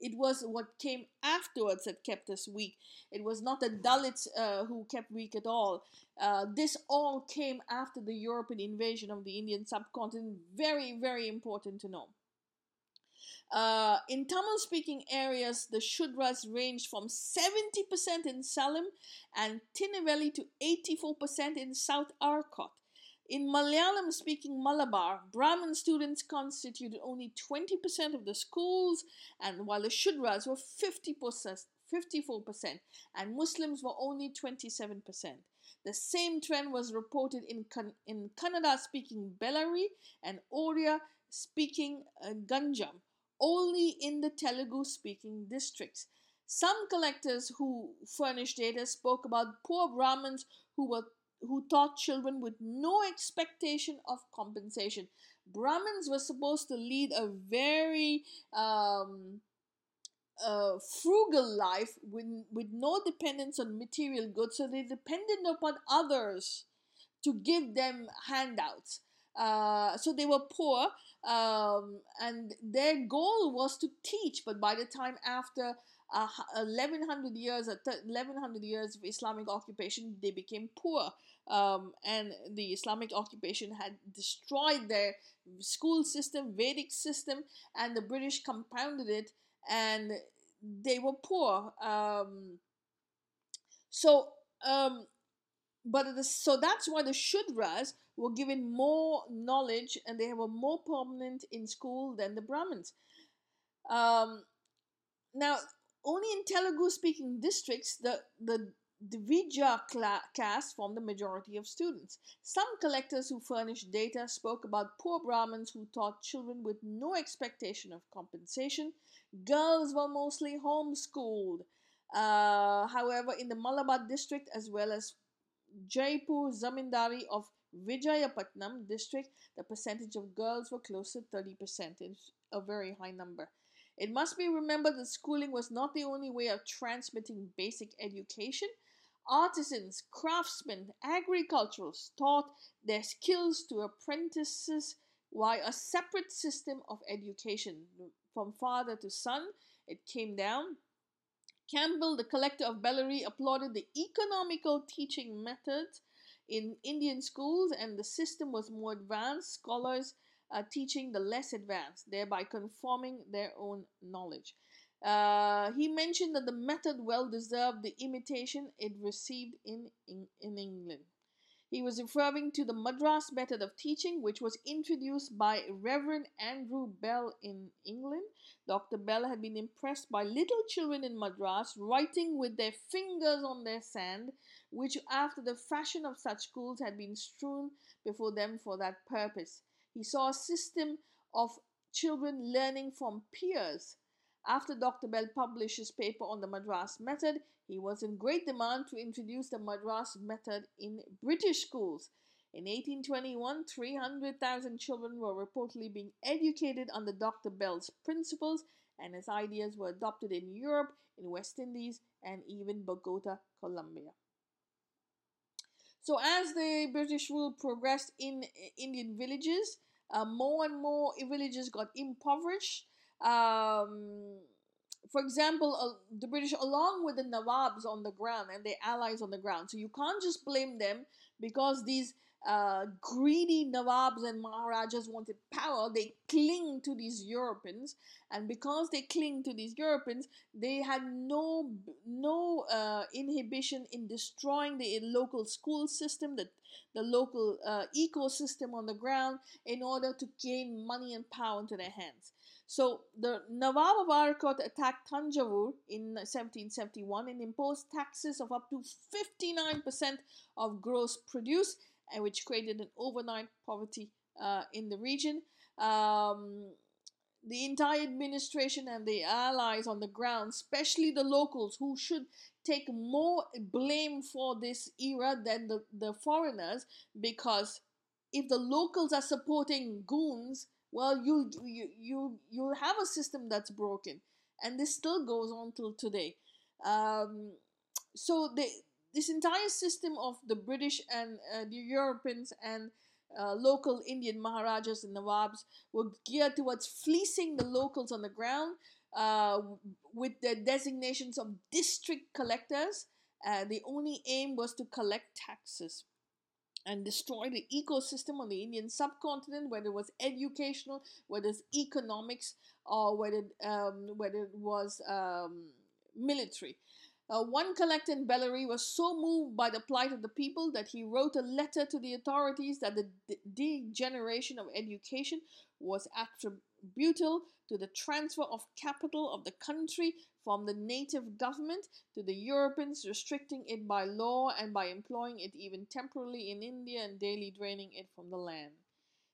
it was what came afterwards that kept us weak. It was not the Dalits uh, who kept weak at all. Uh, this all came after the European invasion of the Indian subcontinent. Very, very important to know. Uh, in Tamil speaking areas, the Shudras ranged from 70% in Salem and Tinnevelly to 84% in South Arcot. In Malayalam speaking Malabar, Brahmin students constituted only 20% of the schools, and while the Shudras were 50%, 54%, and Muslims were only 27%. The same trend was reported in, in Kannada speaking Bellary and Oriya speaking uh, Ganjam, only in the Telugu speaking districts. Some collectors who furnished data spoke about poor Brahmins who were who taught children with no expectation of compensation. Brahmins were supposed to lead a very um, uh, frugal life with, with no dependence on material goods, so they depended upon others to give them handouts. Uh, so they were poor, um, and their goal was to teach. But by the time after uh, 1100 years, 1100 years of Islamic occupation, they became poor um, and the Islamic occupation had destroyed their school system, Vedic system, and the British compounded it, and they were poor. Um, so, um, but the, so that's why the Shudras were given more knowledge and they were more prominent in school than the Brahmins. Um, now, only in Telugu speaking districts, the, the Dvija caste formed the majority of students. Some collectors who furnished data spoke about poor Brahmins who taught children with no expectation of compensation. Girls were mostly homeschooled. Uh, however, in the Malabar district as well as Jaipur Zamindari of Vijayapatnam district, the percentage of girls were close to 30%. It's a very high number. It must be remembered that schooling was not the only way of transmitting basic education. Artisans, craftsmen, agriculturals taught their skills to apprentices while a separate system of education from father to son it came down Campbell, the collector of Bellary, applauded the economical teaching methods in Indian schools, and the system was more advanced. Scholars uh, teaching the less advanced, thereby conforming their own knowledge. Uh, he mentioned that the method well deserved the imitation it received in, in, in England. He was referring to the Madras method of teaching, which was introduced by Reverend Andrew Bell in England. Dr. Bell had been impressed by little children in Madras writing with their fingers on their sand, which, after the fashion of such schools, had been strewn before them for that purpose. He saw a system of children learning from peers. After Dr. Bell published his paper on the Madras method, he was in great demand to introduce the Madras method in British schools. In 1821, 300,000 children were reportedly being educated under Dr. Bell's principles, and his ideas were adopted in Europe, in West Indies, and even Bogota, Colombia. So, as the British rule progressed in Indian villages, uh, more and more villages got impoverished. Um, for example, uh, the British, along with the Nawabs on the ground and their allies on the ground. So you can't just blame them because these uh, greedy Nawabs and Maharajas wanted power. They cling to these Europeans, and because they cling to these Europeans, they had no no uh, inhibition in destroying the local school system, the the local uh, ecosystem on the ground, in order to gain money and power into their hands. So the Nawab of Arcot attacked Tanjavur in 1771 and imposed taxes of up to 59% of gross produce, and which created an overnight poverty uh, in the region. Um, the entire administration and the allies on the ground, especially the locals who should take more blame for this era than the, the foreigners, because if the locals are supporting goons, well you you you you'll have a system that's broken and this still goes on till today um, so the this entire system of the british and uh, the europeans and uh, local indian maharajas and nawabs were geared towards fleecing the locals on the ground uh, with their designations of district collectors the only aim was to collect taxes and destroy the ecosystem on the Indian subcontinent, whether it was educational, whether it's economics, or whether um, whether it was um, military. Uh, one collector in Bellary was so moved by the plight of the people that he wrote a letter to the authorities that the degeneration of education was attributable to the transfer of capital of the country from the native government to the Europeans, restricting it by law and by employing it even temporarily in India and daily draining it from the land.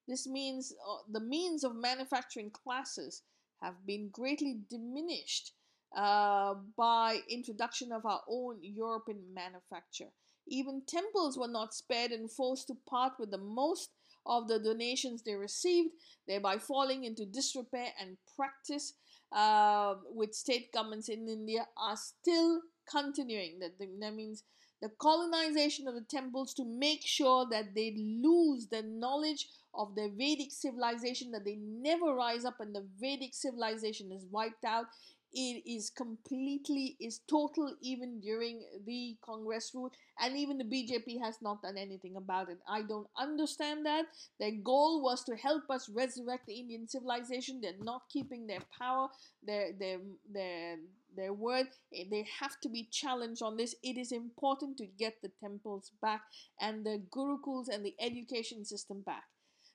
This means uh, the means of manufacturing classes have been greatly diminished uh, by introduction of our own European manufacture. Even temples were not spared and forced to part with the most of the donations they received, thereby falling into disrepair and practice uh, with state governments in India are still continuing. That, that means the colonization of the temples to make sure that they lose the knowledge of the Vedic civilization, that they never rise up and the Vedic civilization is wiped out it is completely is total even during the congress rule and even the bjp has not done anything about it. I don't understand that. Their goal was to help us resurrect the indian civilization. They're not keeping their power their their their their word. Eh, they have to be challenged on this. It is important to get the temples back and the gurukuls and the education system back.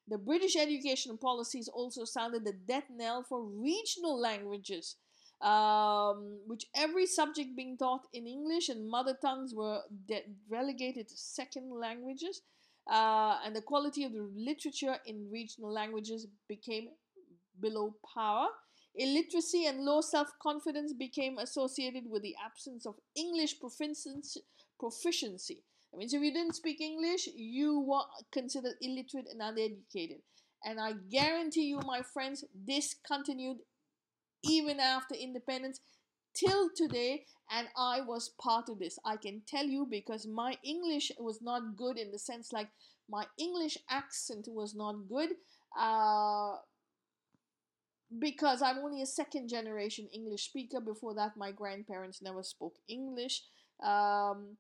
The british education policies also sounded the death knell for regional languages um, which every subject being taught in English and mother tongues were relegated to second languages, uh, and the quality of the literature in regional languages became below par. Illiteracy and low self confidence became associated with the absence of English proficiency. I mean, means if you didn't speak English, you were considered illiterate and uneducated. And I guarantee you, my friends, this continued even after independence till today and i was part of this i can tell you because my english was not good in the sense like my english accent was not good uh, because I'm only a second generation English speaker. Before that, my grandparents never spoke English. Um,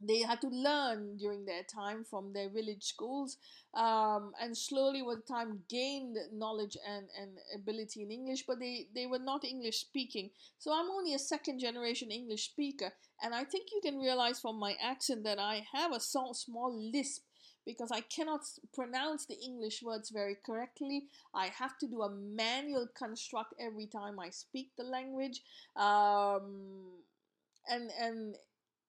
they had to learn during their time from their village schools um, and slowly with time gained knowledge and, and ability in english but they, they were not english speaking so i'm only a second generation english speaker and i think you can realize from my accent that i have a small, small lisp because I cannot pronounce the English words very correctly. I have to do a manual construct every time I speak the language. Um, and and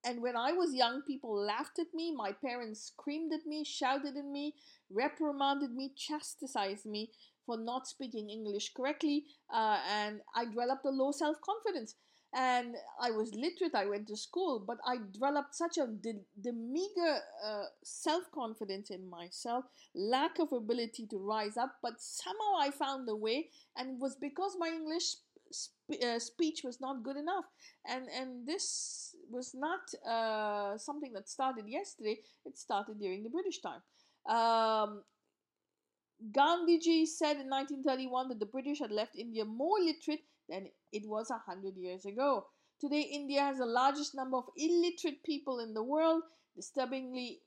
and when I was young, people laughed at me. My parents screamed at me, shouted at me, reprimanded me, chastised me for not speaking English correctly. Uh, and I developed a low self confidence. And I was literate, I went to school, but I developed such a the, meager uh, self confidence in myself, lack of ability to rise up. But somehow I found a way, and it was because my English uh, speech was not good enough and and this was not uh, something that started yesterday it started during the british time um, Gandhiji said in 1931 that the British had left India more literate than it was a hundred years ago. Today, India has the largest number of illiterate people in the world. Disturbingly,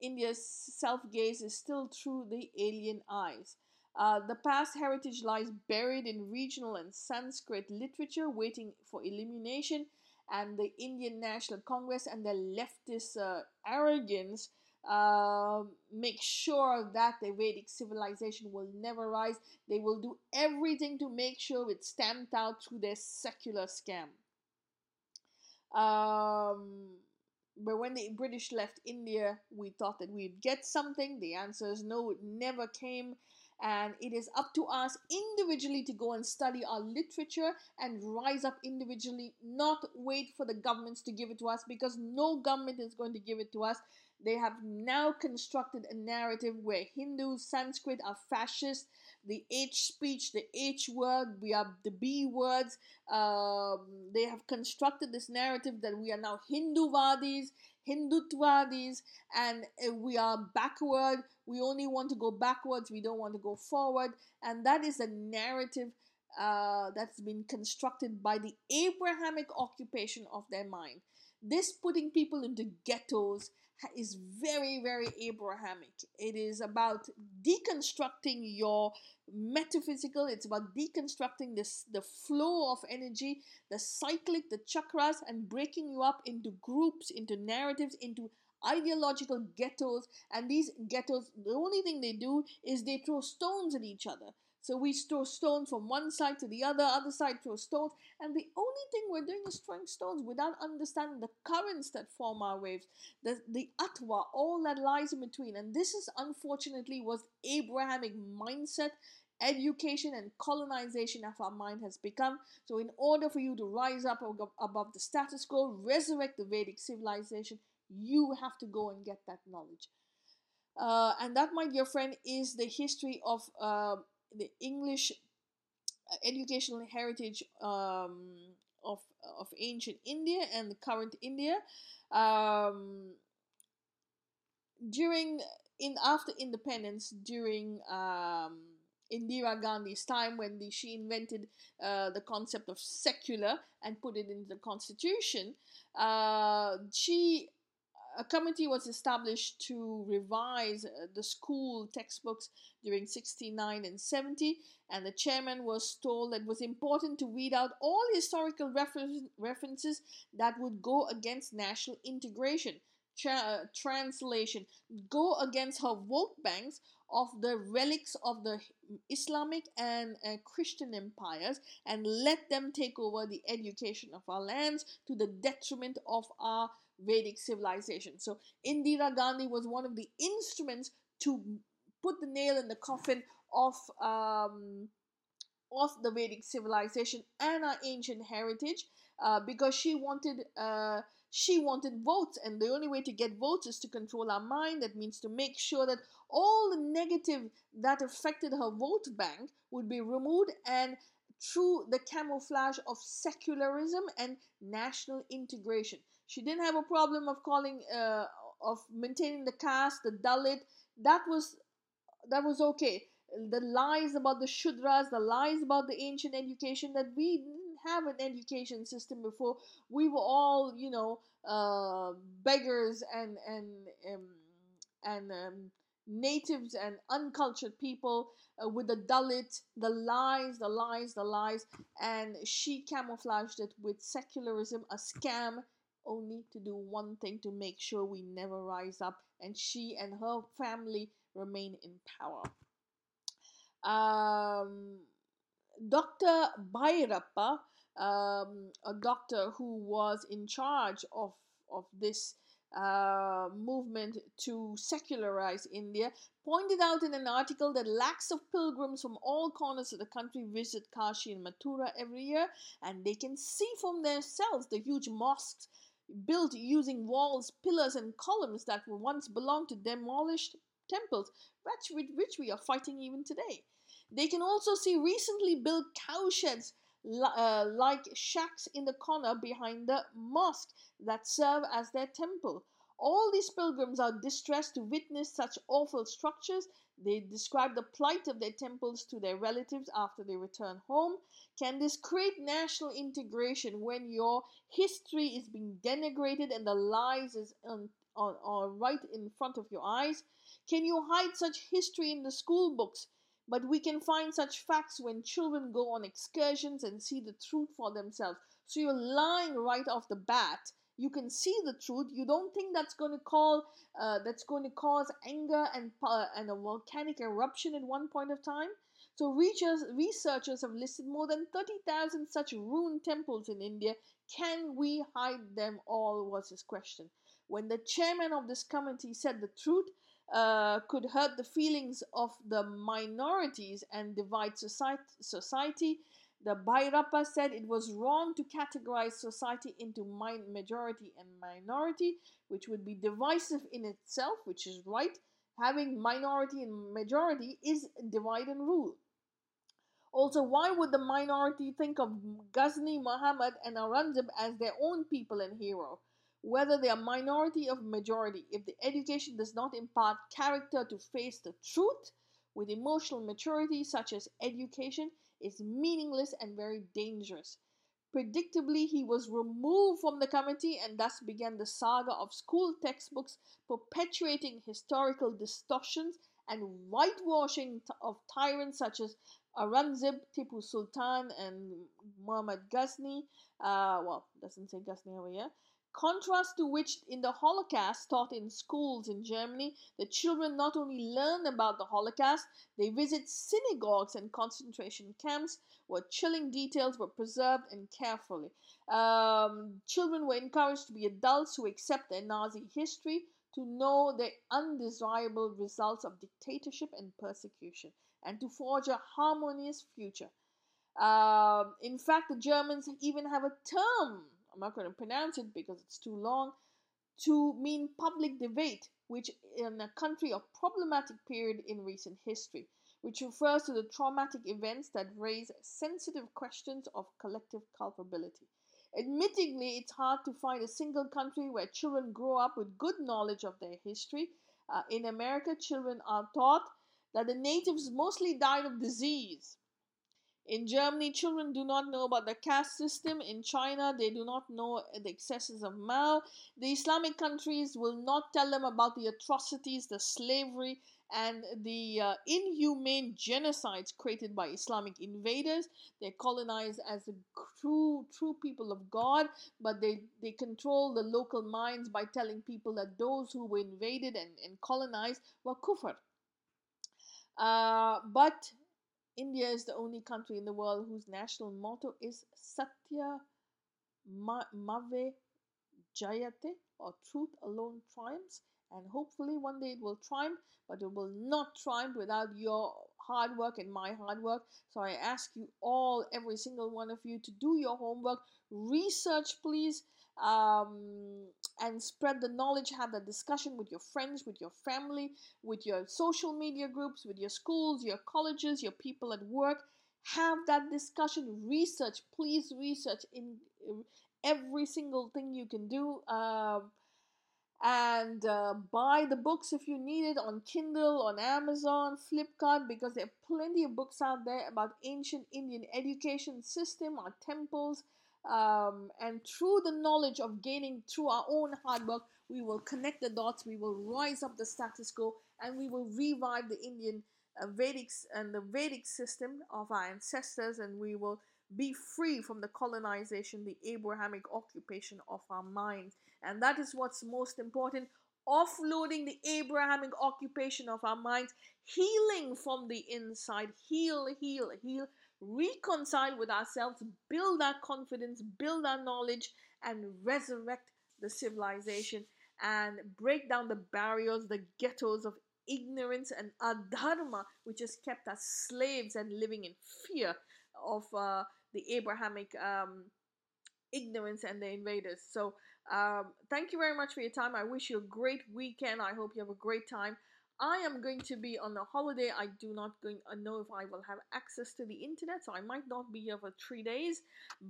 India's self gaze is still through the alien eyes. Uh, the past heritage lies buried in regional and Sanskrit literature, waiting for illumination, and the Indian National Congress and their leftist uh, arrogance uh, make sure that the Vedic civilization will never rise. They will do everything to make sure it's stamped out through their secular scam. Um, but when the British left India, we thought that we'd get something. The answer is no, it never came and it is up to us individually to go and study our literature and rise up individually not wait for the governments to give it to us because no government is going to give it to us they have now constructed a narrative where hindus sanskrit are fascist the H speech, the H word, we have the B words. Um, they have constructed this narrative that we are now Hindu Hinduvadis, Hindutvadis, and uh, we are backward. We only want to go backwards. We don't want to go forward. And that is a narrative uh, that's been constructed by the Abrahamic occupation of their mind. This putting people into ghettos is very, very Abrahamic. It is about deconstructing your metaphysical, it's about deconstructing this the flow of energy, the cyclic, the chakras, and breaking you up into groups, into narratives, into ideological ghettos. And these ghettos, the only thing they do is they throw stones at each other. So we throw stones from one side to the other, other side throw stones, and the only thing we're doing is throwing stones without understanding the currents that form our waves, the the atwa, all that lies in between. And this is unfortunately was Abrahamic mindset education and colonization of our mind has become. So, in order for you to rise up above the status quo, resurrect the Vedic civilization, you have to go and get that knowledge. Uh, and that, my dear friend, is the history of uh, the English uh, educational heritage um, of of ancient India and the current India. Um, during in after independence, during um, Indira Gandhi's time when the, she invented uh, the concept of secular and put it into the constitution, uh, she a committee was established to revise uh, the school textbooks during 69 and 70 and the chairman was told that it was important to weed out all historical refer- references that would go against national integration Tra- uh, translation go against her vote banks of the relics of the Islamic and uh, Christian empires and let them take over the education of our lands to the detriment of our Vedic civilization. So Indira Gandhi was one of the instruments to put the nail in the coffin of um, of the Vedic civilization and our ancient heritage uh, because she wanted uh, she wanted votes and the only way to get votes is to control our mind that means to make sure that all the negative that affected her vote bank would be removed and through the camouflage of secularism and national integration she didn't have a problem of calling uh, of maintaining the caste the dalit. That was that was okay. The lies about the Shudras, the lies about the ancient education that we didn't have an education system before. We were all, you know, uh, beggars and and um, and um, natives and uncultured people uh, with the Dalit, the lies, the lies, the lies, and she camouflaged it with secularism, a scam, only to do one thing to make sure we never rise up, and she and her family remain in power. Um, Dr. Bhairappa, um, a doctor who was in charge of, of this uh, movement to secularize India, pointed out in an article that lakhs of pilgrims from all corners of the country visit Kashi and Mathura every year, and they can see from themselves the huge mosques built using walls, pillars, and columns that once belonged to demolished temples, which, which we are fighting even today. They can also see recently built cowsheds uh, like shacks in the corner behind the mosque that serve as their temple. All these pilgrims are distressed to witness such awful structures. They describe the plight of their temples to their relatives after they return home. Can this create national integration when your history is being denigrated and the lies is on, on, on right in front of your eyes? Can you hide such history in the school books? But we can find such facts when children go on excursions and see the truth for themselves. So you're lying right off the bat. You can see the truth. You don't think that's going to call uh, that's going to cause anger and uh, and a volcanic eruption at one point of time. So researchers, have listed more than 30,000 such ruined temples in India. Can we hide them all? Was his question. When the chairman of this committee said the truth, uh, could hurt the feelings of the minorities and divide society, society. The Bhairappa said it was wrong to categorize society into majority and minority, which would be divisive in itself, which is right. Having minority and majority is divide and rule. Also, why would the minority think of Ghazni, Muhammad, and Aurangzeb as their own people and hero? whether they are minority or majority, if the education does not impart character to face the truth with emotional maturity, such as education, is meaningless and very dangerous. Predictably, he was removed from the committee, and thus began the saga of school textbooks perpetuating historical distortions and whitewashing of tyrants such as Aurangzeb, Tipu Sultan, and Muhammad Ghazni. Uh, well, doesn't say Ghazni over here. Contrast to which, in the Holocaust taught in schools in Germany, the children not only learn about the Holocaust, they visit synagogues and concentration camps where chilling details were preserved and carefully. Um, children were encouraged to be adults who accept their Nazi history, to know the undesirable results of dictatorship and persecution, and to forge a harmonious future. Um, in fact, the Germans even have a term I'm not going to pronounce it because it's too long, to mean public debate, which in a country of problematic period in recent history, which refers to the traumatic events that raise sensitive questions of collective culpability. Admittingly, it's hard to find a single country where children grow up with good knowledge of their history. Uh, in America, children are taught that the natives mostly died of disease in Germany, children do not know about the caste system. In China, they do not know the excesses of Mao. The Islamic countries will not tell them about the atrocities, the slavery, and the uh, inhumane genocides created by Islamic invaders. They're colonized as the true, true people of God, but they, they control the local minds by telling people that those who were invaded and, and colonized were kufr. Uh, but India is the only country in the world whose national motto is Satya Mave Jayate, or truth alone triumphs. And hopefully one day it will triumph, but it will not triumph without your hard work and my hard work. So I ask you all, every single one of you, to do your homework. Research, please um, and spread the knowledge, have that discussion with your friends, with your family, with your social media groups, with your schools, your colleges, your people at work. Have that discussion, research, please research in every single thing you can do. Uh, and uh, buy the books if you need it on Kindle, on Amazon, Flipkart, because there are plenty of books out there about ancient Indian education system, our temples, um, and through the knowledge of gaining through our own hard work, we will connect the dots, we will rise up the status quo, and we will revive the Indian uh, Vedic and the Vedic system of our ancestors, and we will be free from the colonization, the Abrahamic occupation of our minds. And that is what's most important offloading the Abrahamic occupation of our minds, healing from the inside, heal, heal, heal, reconcile with ourselves, build our confidence, build our knowledge, and resurrect the civilization and break down the barriers, the ghettos of ignorance and adharma, which has kept us slaves and living in fear of uh, the Abrahamic um, ignorance and the invaders. So, um, thank you very much for your time. I wish you a great weekend. I hope you have a great time. I am going to be on a holiday. I do not going, uh, know if I will have access to the internet, so I might not be here for three days.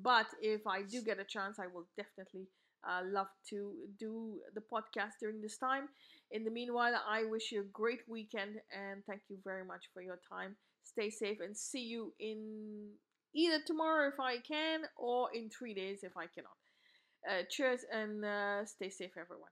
But if I do get a chance, I will definitely uh, love to do the podcast during this time. In the meanwhile, I wish you a great weekend and thank you very much for your time. Stay safe and see you in either tomorrow if I can or in three days if I cannot. Uh, cheers and uh, stay safe, everyone.